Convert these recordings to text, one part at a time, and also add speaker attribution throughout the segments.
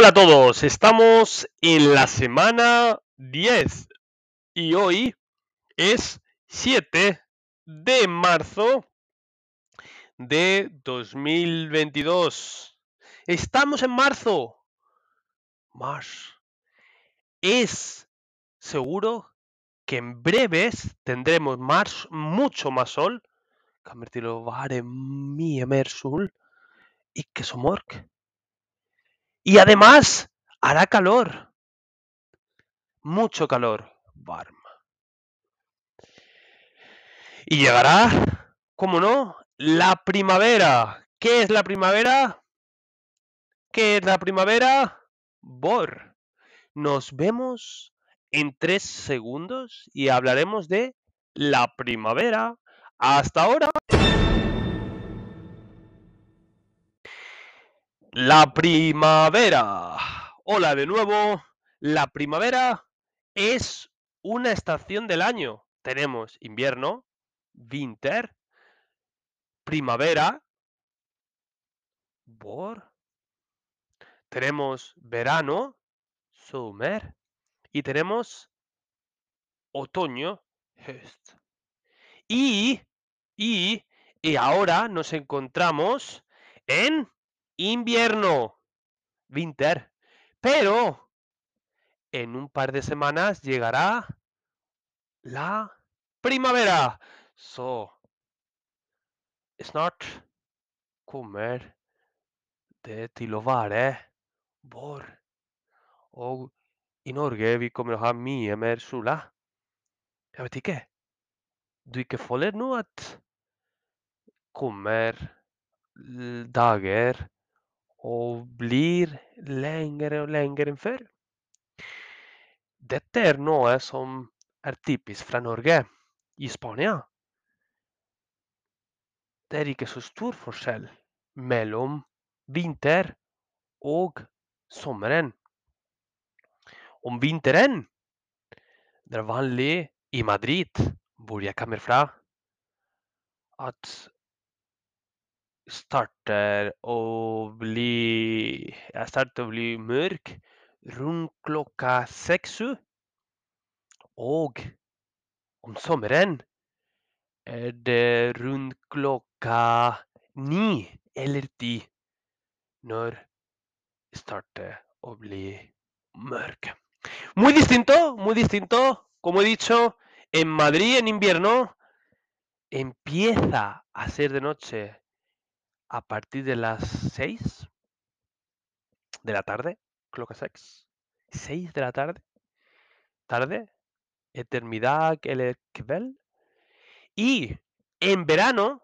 Speaker 1: Hola a todos, estamos en la semana 10 y hoy es 7 de marzo de 2022. Estamos en marzo. Mars. Es seguro que en breves tendremos más, mucho más sol. Convertirlo vare mi emersul y que somork. Y además hará calor. Mucho calor. Varma. Y llegará, ¿cómo no? La primavera. ¿Qué es la primavera? ¿Qué es la primavera? Bor. Nos vemos en tres segundos y hablaremos de la primavera. Hasta ahora. La primavera. Hola de nuevo. La primavera es una estación del año. Tenemos invierno, winter, primavera, vor. Tenemos verano, summer. Y tenemos otoño, höst. Y, y, y ahora nos encontramos en invierno, winter. Pero en un par de semanas llegará la primavera. Så snart kommer det til å være vår. Og i Norge vi kommer å ha mye mer sola. Jeg vet ikke. Du ikke føler nå at kommer dager og blir lengre og lengre enn før? Dette er noe som er typisk fra Norge. I Spania det er ikke så stor forskjell mellom vinter og sommeren. Om vinteren det er vanlig i Madrid, hvor jeg kommer fra, at starter å bli Jeg starter å bli mørk rundt klokka. Og om sommeren er det rundt ni eller ti når starter å bli. Muy distinto, muy distinto. Como he dicho, en Madrid en invierno empieza a ser de noche a partir de las 6 de la tarde, clock 6, 6 de la tarde, tarde, eternidad, el kväll. Y en verano,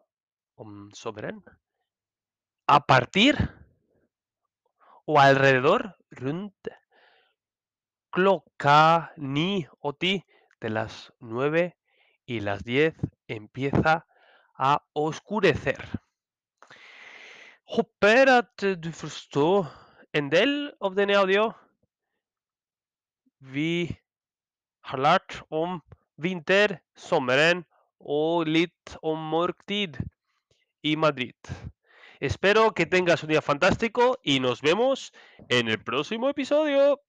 Speaker 1: om sommaren, a partir o alrededor, runt klocka ni o ti de las 9 y las 10 empieza a oscurecer. Hoppas att du förstår en del av den audio. Vi har lært om vinter, sommeren og litt om mørktid i Madrid. Espero que tengas un día fantástico y nos vemos en el próximo episodio.